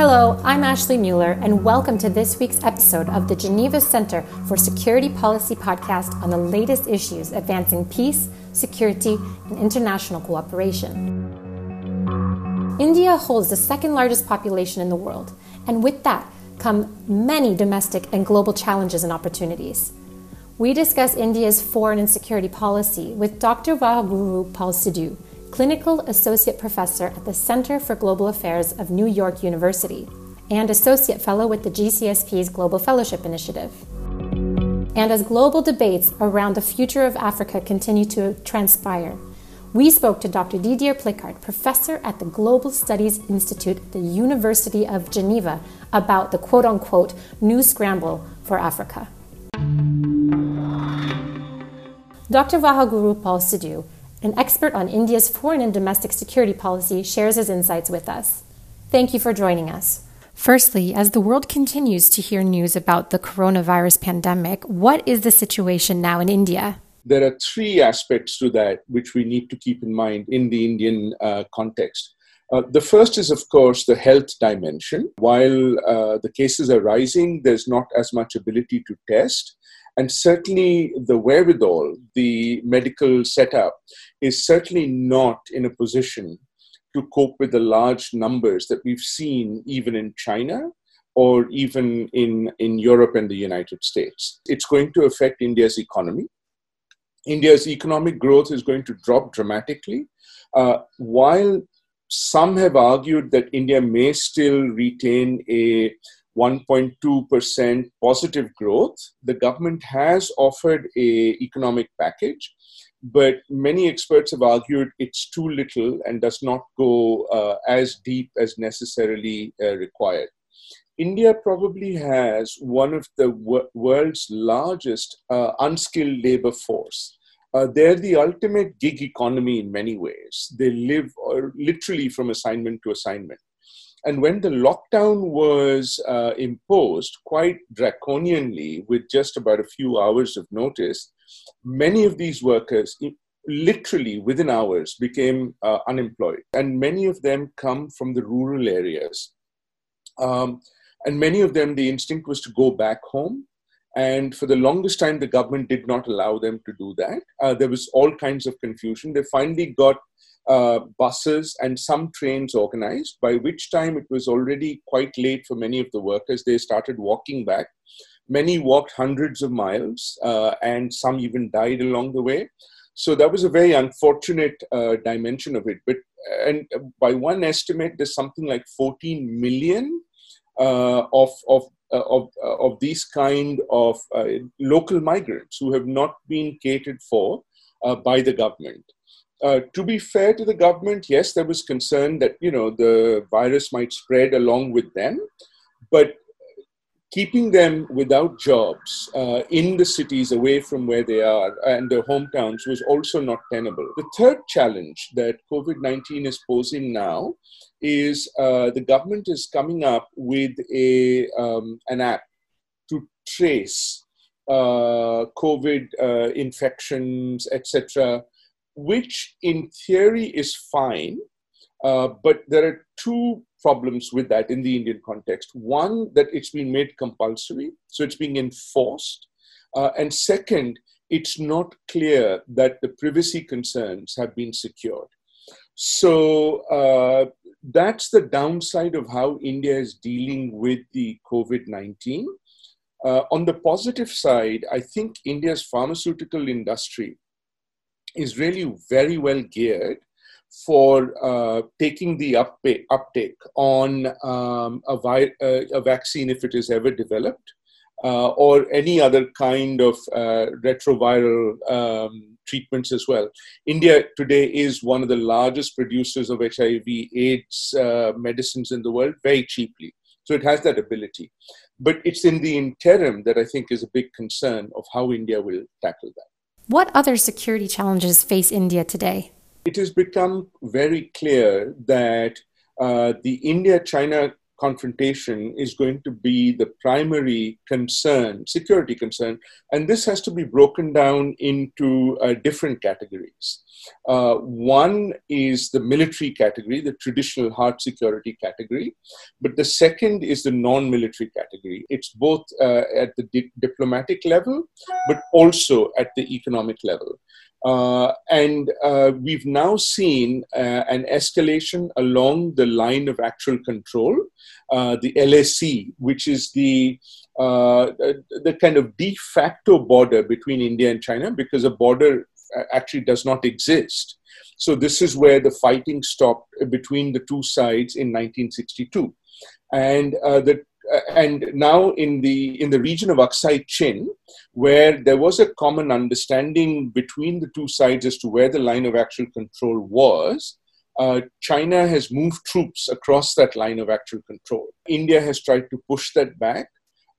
Hello, I'm Ashley Mueller, and welcome to this week's episode of the Geneva Center for Security Policy podcast on the latest issues advancing peace, security, and international cooperation. India holds the second largest population in the world, and with that come many domestic and global challenges and opportunities. We discuss India's foreign and security policy with Dr. Waheguru Pal Sidhu Clinical Associate Professor at the Center for Global Affairs of New York University, and Associate Fellow with the GCSP's Global Fellowship Initiative. And as global debates around the future of Africa continue to transpire, we spoke to Dr. Didier Plécard, professor at the Global Studies Institute at the University of Geneva, about the quote unquote new scramble for Africa. Dr. Waheguru Pal Sidhu an expert on India's foreign and domestic security policy, shares his insights with us. Thank you for joining us. Firstly, as the world continues to hear news about the coronavirus pandemic, what is the situation now in India? There are three aspects to that which we need to keep in mind in the Indian uh, context. Uh, the first is, of course, the health dimension. While uh, the cases are rising, there's not as much ability to test. And certainly the wherewithal, the medical setup, is certainly not in a position to cope with the large numbers that we've seen even in China or even in, in Europe and the United States. It's going to affect India's economy. India's economic growth is going to drop dramatically. Uh, while some have argued that India may still retain a 1.2% positive growth. The government has offered a economic package, but many experts have argued it's too little and does not go uh, as deep as necessarily uh, required. India probably has one of the world's largest uh, unskilled labor force. Uh, they're the ultimate gig economy in many ways. They live uh, literally from assignment to assignment. And when the lockdown was uh, imposed quite draconianly with just about a few hours of notice, many of these workers, literally within hours, became uh, unemployed. And many of them come from the rural areas. Um, and many of them, the instinct was to go back home. And for the longest time, the government did not allow them to do that. Uh, there was all kinds of confusion. They finally got uh, buses and some trains organized, by which time it was already quite late for many of the workers. They started walking back. Many walked hundreds of miles, uh, and some even died along the way. So that was a very unfortunate uh, dimension of it. But and by one estimate, there's something like 14 million uh, of of uh, of, uh, of these kind of uh, local migrants who have not been catered for by the government. Uh, to be fair to the government, yes, there was concern that you know the virus might spread along with them, but keeping them without jobs uh, in the cities away from where they are and their hometowns was also not tenable. The third challenge that COVID 19 is posing now is uh, the government is coming up with a, um, an app to trace uh, COVID uh, infections, etc which in theory is fine, uh, but there are two problems with that in the Indian context. One, that it's been made compulsory, so it's being enforced. Uh, and second, it's not clear that the privacy concerns have been secured. So uh, that's the downside of how India is dealing with the COVID 19. Uh, on the positive side, I think India's pharmaceutical industry is really very well geared for uh, taking the uptake, uptake on um, a, vi- uh, a, vaccine if it is ever developed, uh, or any other kind of uh, retroviral um, treatments as well. India today is one of the largest producers of HIV AIDS uh, medicines in the world very cheaply. So it has that ability. But it's in the interim that I think is a big concern of how India will tackle that. What other security challenges face India today? It has become very clear that uh, the India China confrontation is going to be the primary concern, security concern, and this has to be broken down into uh, different categories. Uh, one is the military category, the traditional hard security category, but the second is the non military category. It's both uh, at the di- diplomatic level, but also at the economic level. Uh, and uh, we've now seen uh, an escalation along the line of actual control, uh, the LAC, which is the uh, the kind of de facto border between India and China, because a border uh, actually does not exist. So this is where the fighting stopped between the two sides in 1962, and the and now in the in the region of Aksai Chin, where there was a common understanding between the two sides as to where the line of actual control was, uh, China has moved troops across that line of actual control. India has tried to push that back,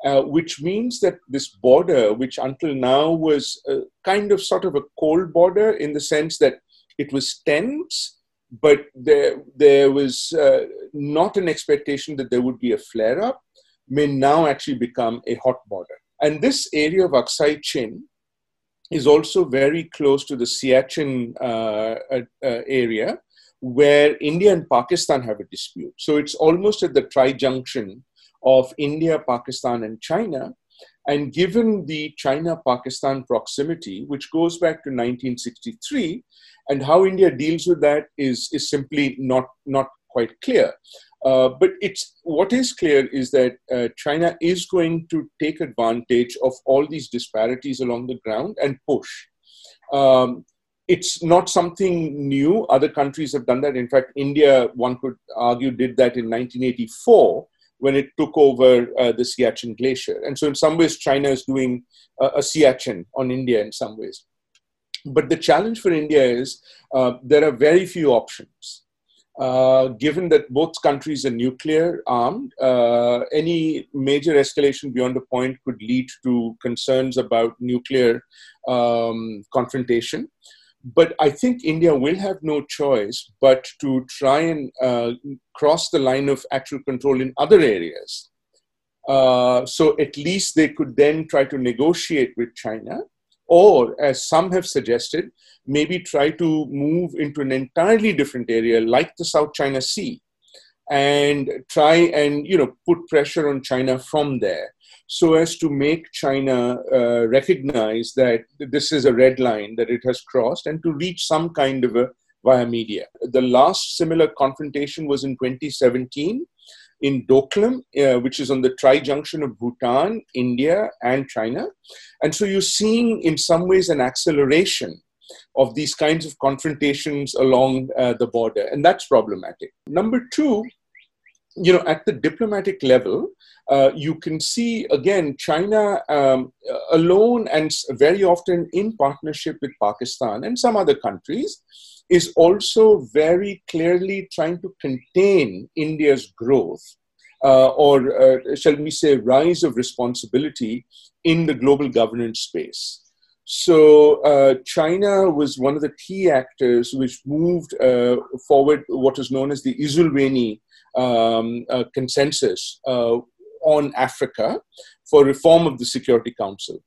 uh, which means that this border, which until now was a kind of sort of a cold border in the sense that it was tense, but there, there was uh, not an expectation that there would be a flare up may now actually become a hot border. And this area of Aksai Chin is also very close to the Siachen uh, uh, uh, area where India and Pakistan have a dispute. So it's almost at the tri-junction of India, Pakistan, and China. And given the China Pakistan proximity, which goes back to 1963, and how India deals with that is, is simply not, not quite clear. Uh, but it's what is clear is that uh, China is going to take advantage of all these disparities along the ground and push. Um, it's not something new. Other countries have done that. In fact, India, one could argue, did that in 1984 when it took over uh, the Siachen Glacier. And so, in some ways, China is doing a Siachen on India in some ways. But the challenge for India is uh, there are very few options. Uh, given that both countries are nuclear armed, uh, any major escalation beyond a point could lead to concerns about nuclear um, confrontation. But I think India will have no choice but to try and uh, cross the line of actual control in other areas. Uh, so at least they could then try to negotiate with China or as some have suggested, maybe try to move into an entirely different area like the South China Sea and try and you know put pressure on China from there so as to make China uh, recognize that this is a red line that it has crossed and to reach some kind of a via media. The last similar confrontation was in 2017 in Doklam, uh, which is on the tri-junction of Bhutan, India, and China. And so you're seeing, in some ways, an acceleration of these kinds of confrontations along uh, the border, and that's problematic. Number two, you know, at the diplomatic level, uh, you can see again China um, alone and very often in partnership with Pakistan and some other countries is also very clearly trying to contain India's growth, uh, or uh, shall we say, rise of responsibility in the global governance space. So, uh, China was one of the key actors which moved uh, forward what is known as the Ezulwini um, uh, consensus uh, on Africa for reform of the Security Council.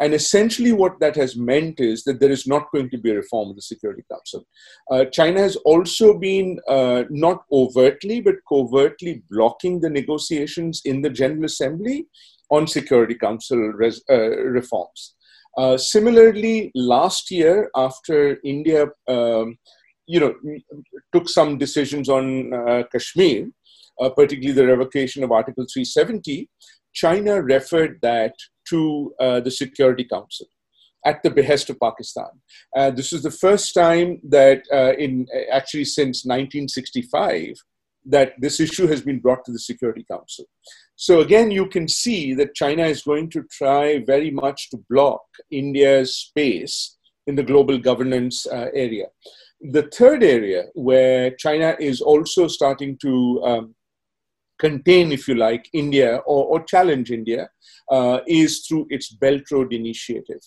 And essentially, what that has meant is that there is not going to be a reform of the Security Council. Uh, China has also been uh, not overtly but covertly blocking the negotiations in the General Assembly on Security Council res- uh, reforms. Uh, similarly, last year, after India, um, you know, took some decisions on uh, Kashmir, uh, particularly the revocation of Article 370, China referred that to uh, the Security Council at the behest of Pakistan. Uh, this is the first time that, uh, in actually since 1965, that this issue has been brought to the Security Council. So again, you can see that China is going to try very much to block India's space in the global governance uh, area. The third area where China is also starting to um, contain, if you like, India or, or challenge India uh, is through its Belt Road Initiative.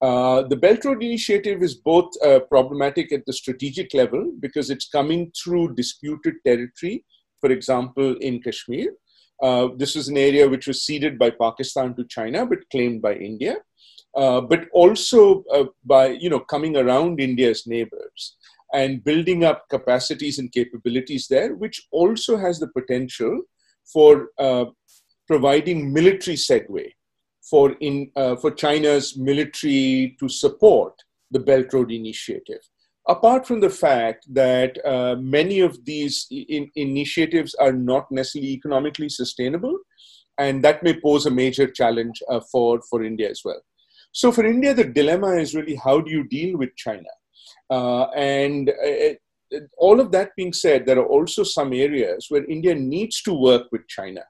Uh, the Belt Road Initiative is both uh, problematic at the strategic level because it's coming through disputed territory for example, in Kashmir. Uh, this is an area which was ceded by Pakistan to China, but claimed by India. Uh, but also uh, by you know coming around India's neighbors and building up capacities and capabilities there, which also has the potential for uh, providing military segue for in uh, for China's military to support the Belt Road Initiative. Apart from the fact that uh, many of these in- initiatives are not necessarily economically sustainable, and that may pose a major challenge uh, for, for India as well. So, for India, the dilemma is really how do you deal with China? Uh, and uh, all of that being said, there are also some areas where India needs to work with China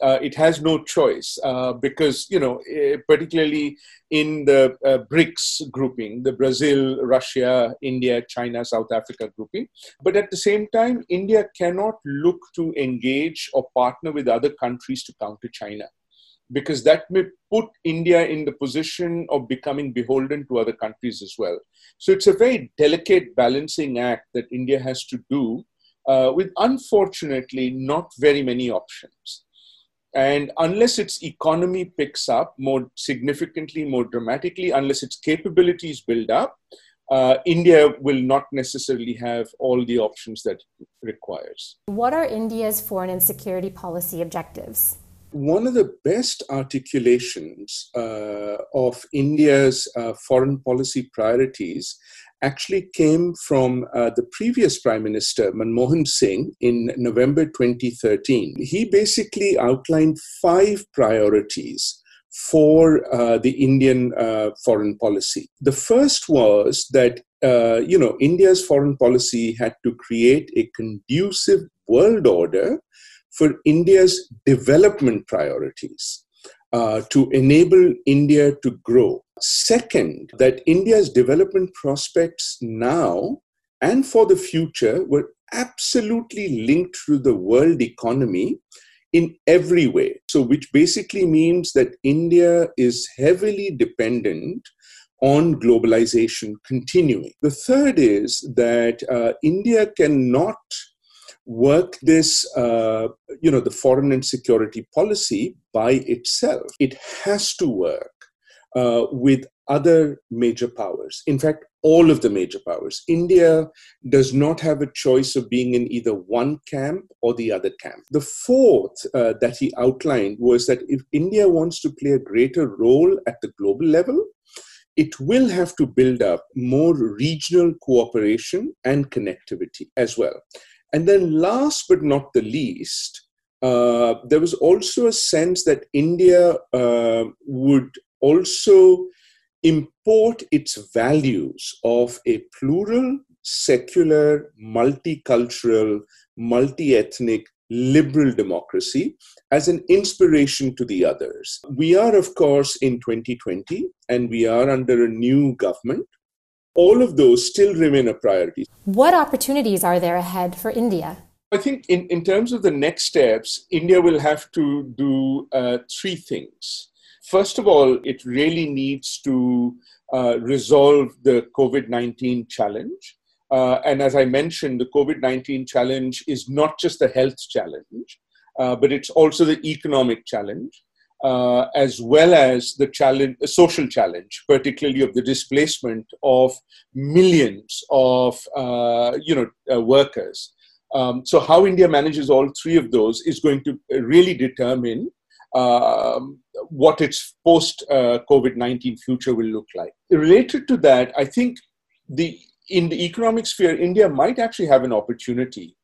uh, it has no choice uh, because, you know, eh, particularly in the uh, BRICS grouping, the Brazil, Russia, India, China, South Africa grouping. But at the same time, India cannot look to engage or partner with other countries to counter China because that may put India in the position of becoming beholden to other countries as well. So it's a very delicate balancing act that India has to do uh, with unfortunately not very many options. And unless its economy picks up more significantly, more dramatically, unless its capabilities build up, uh, India will not necessarily have all the options that it requires. What are India's foreign and security policy objectives? One of the best articulations uh, of India's uh, foreign policy priorities actually came from uh, the previous Prime Minister, Manmohan Singh, in November 2013. He basically outlined five priorities for uh, the Indian uh, foreign policy. The first was that uh, you know India's foreign policy had to create a conducive world order for India's development priorities uh, to enable India to grow. Second, that India's development prospects now and for the future were absolutely linked to the world economy in every way. So, which basically means that India is heavily dependent on globalization continuing. The third is that uh, India cannot work this, uh, you know, the foreign and security policy by itself. It has to work uh, with other major powers. In fact, all of the major powers. India does not have a choice of being in either one camp or the other camp. The fourth uh, that he outlined was that if India wants to play a greater role at the global level, it will have to build up more regional cooperation and connectivity as well. And then, last but not the least, uh, there was also a sense that India uh, would also import its values of a plural, secular, multicultural, multi ethnic, liberal democracy as an inspiration to the others. We are, of course, in 2020 and we are under a new government all of those still remain a priority. What opportunities are there ahead for India? I think, in, in terms of the next steps, India will have to do uh, three things. First of all, it really needs to uh, resolve the COVID 19 challenge. Uh, and as I mentioned, the COVID 19 challenge is not just a health challenge, uh, but it's also the economic challenge uh, as well as the challenge, social challenge, particularly of the displacement of millions of uh, you know uh, workers. Um, so how India manages all three of those is going to really determine um, what its post uh, COVID nineteen future will look like. Related to that, I think the in the economic sphere, India might actually have an opportunity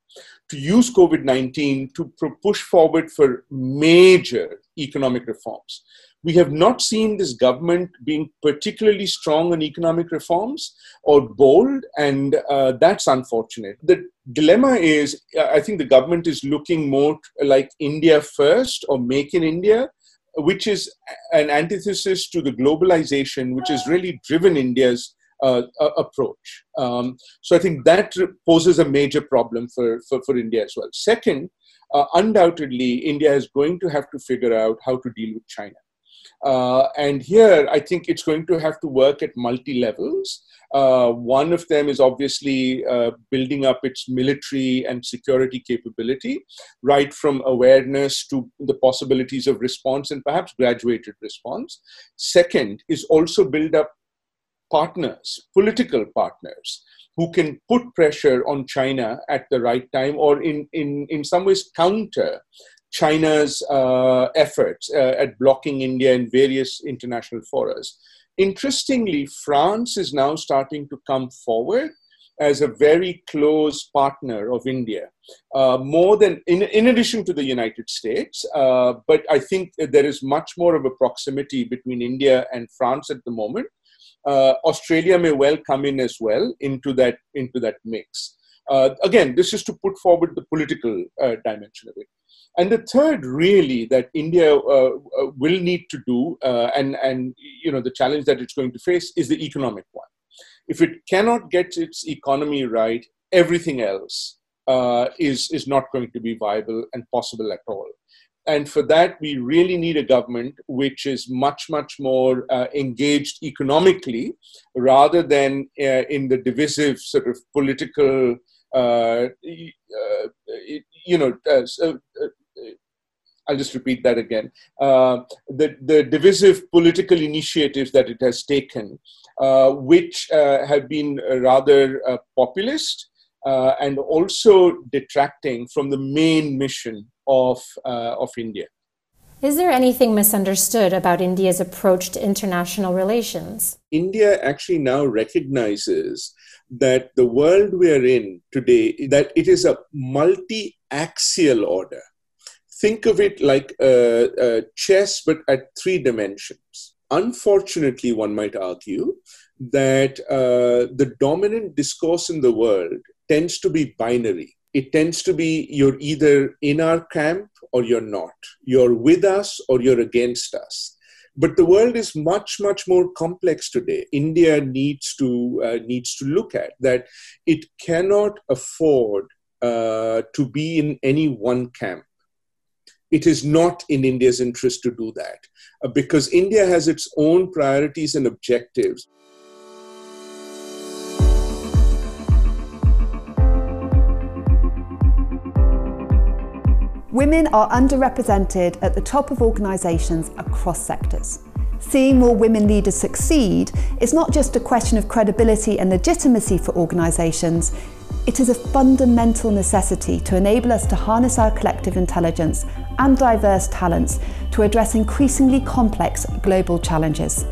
to use COVID 19 to push forward for major economic reforms. We have not seen this government being particularly strong on economic reforms or bold, and uh, that's unfortunate. The dilemma is I think the government is looking more like India first or make in India, which is an antithesis to the globalization, which has really driven India's uh, approach. Um, so I think that poses a major problem for, for, for India as well. Second, uh, undoubtedly, India is going to have to figure out how to deal with China. Uh, and here, I think it's going to have to work at multi levels. Uh, one of them is obviously uh, building up its military and security capability, right from awareness to the possibilities of response and perhaps graduated response. Second is also build up partners, political partners, who can put pressure on China at the right time or in, in, in some ways counter China's uh, efforts uh, at blocking India in various international forums. Interestingly, France is now starting to come forward as a very close partner of India, uh, more than in, in addition to the United States. Uh, but I think there is much more of a proximity between India and France at the moment. Uh, Australia may well come in as well into that into that mix. Uh, again, this is to put forward the political uh, dimension of it. And the third, really, that India uh, will need to do, uh, and and you know the challenge that it's going to face is the economic one. If it cannot get its economy right, everything else uh, is is not going to be viable and possible at all. And for that, we really need a government which is much, much more uh, engaged economically rather than uh, in the divisive sort of political, you know, I'll just repeat that again. Uh, the, the divisive political initiatives that it has taken, uh, which uh, have been rather uh, populist uh, and also detracting from the main mission of, uh, of India. Is there anything misunderstood about India's approach to international relations? India actually now recognizes that the world we are in today that it is a multi-axial order think of it like a, a chess, but at three dimensions. Unfortunately, one might argue that uh, the dominant discourse in the world tends to be binary. It tends to be you're either in our camp or you're not. You're with us or you're against us. But the world is much, much more complex today. India needs to uh, needs to look at that. It cannot afford uh, to be in any one camp it is not in India's interest to do that uh, because India has its own priorities and objectives. Women are underrepresented at the top of organisations across sectors. Seeing more women leaders succeed is not just a question of credibility and legitimacy for organisations, it is a fundamental necessity to enable us to harness our collective intelligence and diverse talents to address increasingly complex global challenges.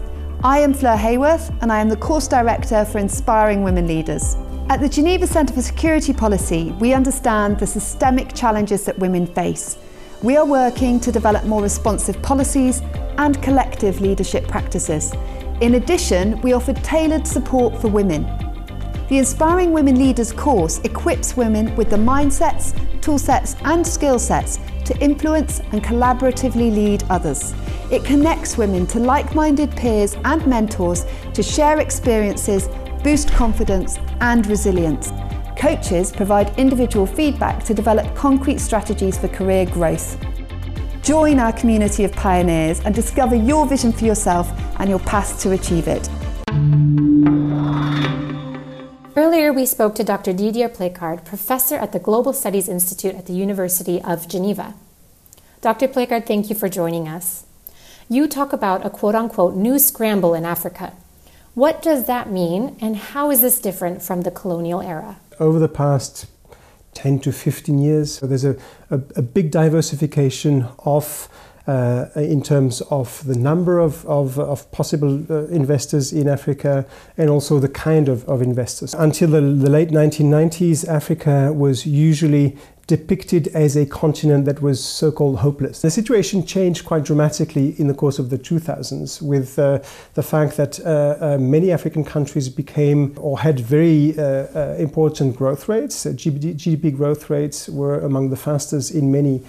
I am Fleur Heyworth and I am the Course Director for Inspiring Women Leaders. At the Geneva Centre for Security Policy, we understand the systemic challenges that women face. We are working to develop more responsive policies and collective leadership practices. In addition, we offer tailored support for women the Inspiring Women Leaders course equips women with the mindsets, toolsets, and skill sets to influence and collaboratively lead others. It connects women to like minded peers and mentors to share experiences, boost confidence, and resilience. Coaches provide individual feedback to develop concrete strategies for career growth. Join our community of pioneers and discover your vision for yourself and your path to achieve it. Earlier, we spoke to Dr. Didier Plécard, professor at the Global Studies Institute at the University of Geneva. Dr. Plécard, thank you for joining us. You talk about a quote unquote new scramble in Africa. What does that mean, and how is this different from the colonial era? Over the past 10 to 15 years, there's a, a, a big diversification of uh, in terms of the number of, of, of possible uh, investors in Africa and also the kind of, of investors. Until the, the late 1990s, Africa was usually depicted as a continent that was so called hopeless. The situation changed quite dramatically in the course of the 2000s with uh, the fact that uh, uh, many African countries became or had very uh, uh, important growth rates. GDP, GDP, growth rates were among the fastest in many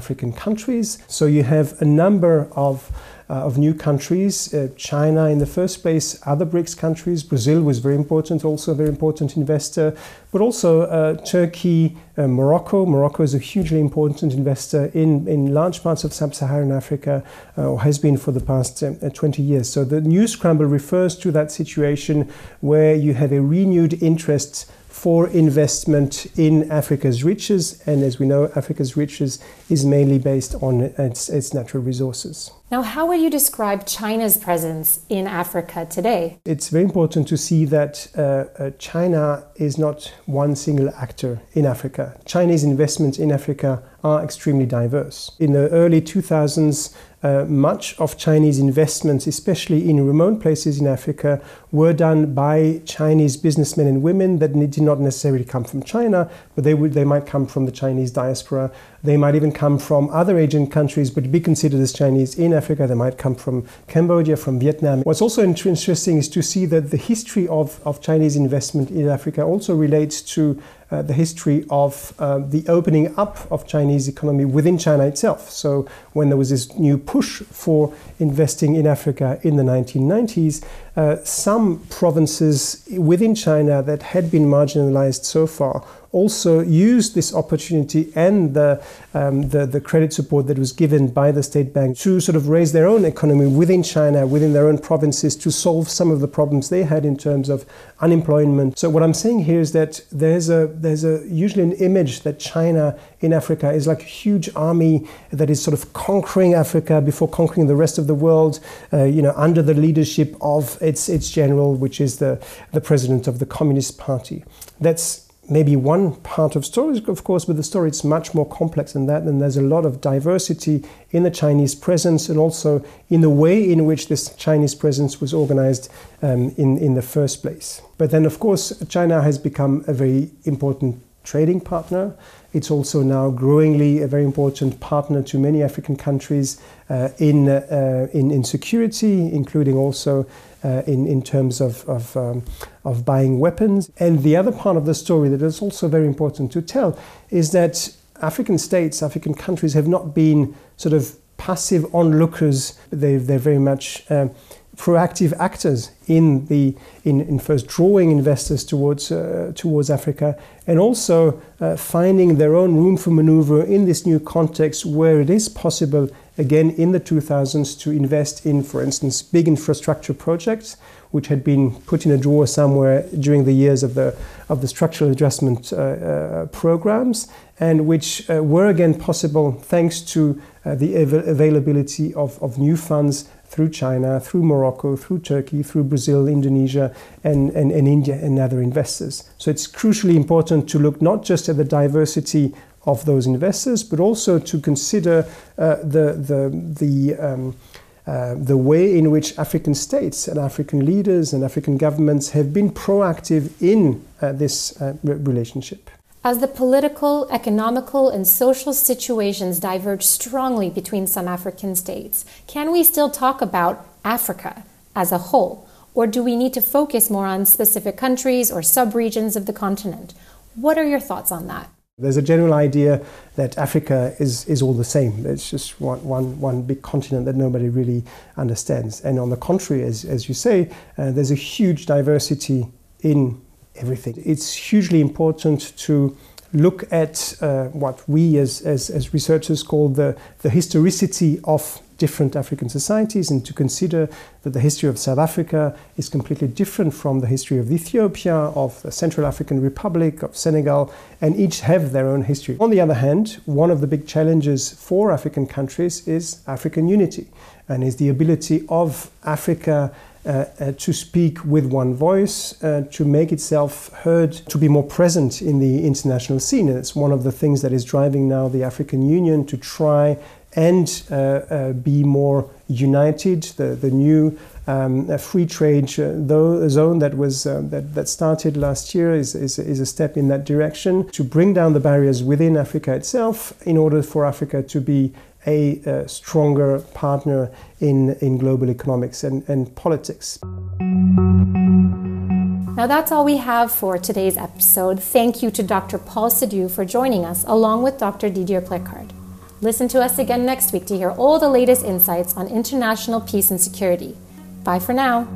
African countries. So you have a number of of new countries. Uh, China in the first place, other BRICS countries. Brazil was very important, also a very important investor, but also uh, Turkey, uh, Morocco. Morocco is a hugely important investor in, in large parts of sub Saharan Africa, uh, or has been for the past uh, 20 years. So the news scramble refers to that situation where you have a renewed interest for investment in Africa's riches. And as we know, Africa's riches is mainly based on its, its natural resources. Now, how would you describe China's presence in Africa today? It's very important to see that uh, uh, China is not one single actor in Africa. Chinese investments in Africa are extremely diverse. In the early 2000s, uh, much of Chinese investments, especially in remote places in Africa, were done by Chinese businessmen and women that did not necessarily come from China, but they would they might come from the Chinese diaspora. They might even come from other Asian countries, but be considered as Chinese in Africa. They might come from Cambodia, from Vietnam. What's also interesting is to see that the history of, of Chinese investment in Africa also relates to uh, the history of uh, the opening up of Chinese economy within China itself. So when there was this new push for investing in Africa in the 1990s, uh, some provinces within China that had been marginalized so far also used this opportunity and the, um, the, the, credit support that was given by the state bank to sort of raise their own economy within China, within their own provinces, to solve some of the problems they had in terms of unemployment. So what I'm saying here is that there's a there's a usually an image that China in Africa is like a huge army that is sort of conquering Africa before conquering the rest of the world. Uh, you know, under the leadership of its its general, which is the the president of the Communist Party. That's maybe one part of story, of course, but the story is much more complex than that. And there's a lot of diversity in the Chinese presence and also in the way in which this Chinese presence was organized um, in, in the first place. But then, of course, China has become a very important trading partner. It's also now growingly a very important partner to many African countries uh, in, uh, in, in security, including also uh, in, in terms of, of, um, of buying weapons. And the other part of the story that is also very important to tell is that African states, African countries have not been sort of passive onlookers. They, they're very much um, proactive actors in the in, in first drawing investors towards uh, towards Africa and also uh, finding their own room for maneuver in this new context where it is possible again in the 2000s to invest in for instance big infrastructure projects which had been put in a drawer somewhere during the years of the of the structural adjustment uh, uh programs and which uh, were again possible thanks to uh, the av- availability of, of new funds through China, through Morocco, through Turkey, through Brazil, Indonesia, and, and, and India, and other investors. So it's crucially important to look not just at the diversity of those investors, but also to consider uh, the, the, the, um, uh, the way in which African states and African leaders and African governments have been proactive in uh, this uh, relationship. As the political, economical, and social situations diverge strongly between some African states, can we still talk about Africa as a whole? Or do we need to focus more on specific countries or subregions of the continent? What are your thoughts on that? There's a general idea that Africa is, is all the same. It's just one, one, one big continent that nobody really understands. And on the contrary, as, as you say, uh, there's a huge diversity in everything. It's hugely important to look at uh, what we as, as, as, researchers call the, the historicity of different African societies and to consider that the history of South Africa is completely different from the history of Ethiopia, of the Central African Republic, of Senegal, and each have their own history. On the other hand, one of the big challenges for African countries is African unity and is the ability of Africa to speak with one voice, uh, to make itself heard, to be more present in the international scene. And it's one of the things that is driving now the African Union to try and uh, uh, be more united. The, the new um, free trade uh, zone that was that, that started last year is, is, is a step in that direction to bring down the barriers within Africa itself in order for Africa to be a, a stronger partner in, in global economics and, and politics. Now, that's all we have for today's episode. Thank you to Dr. Paul Sidhu for joining us, along with Dr. Didier Plécard. Listen to us again next week to hear all the latest insights on international peace and security. Bye for now.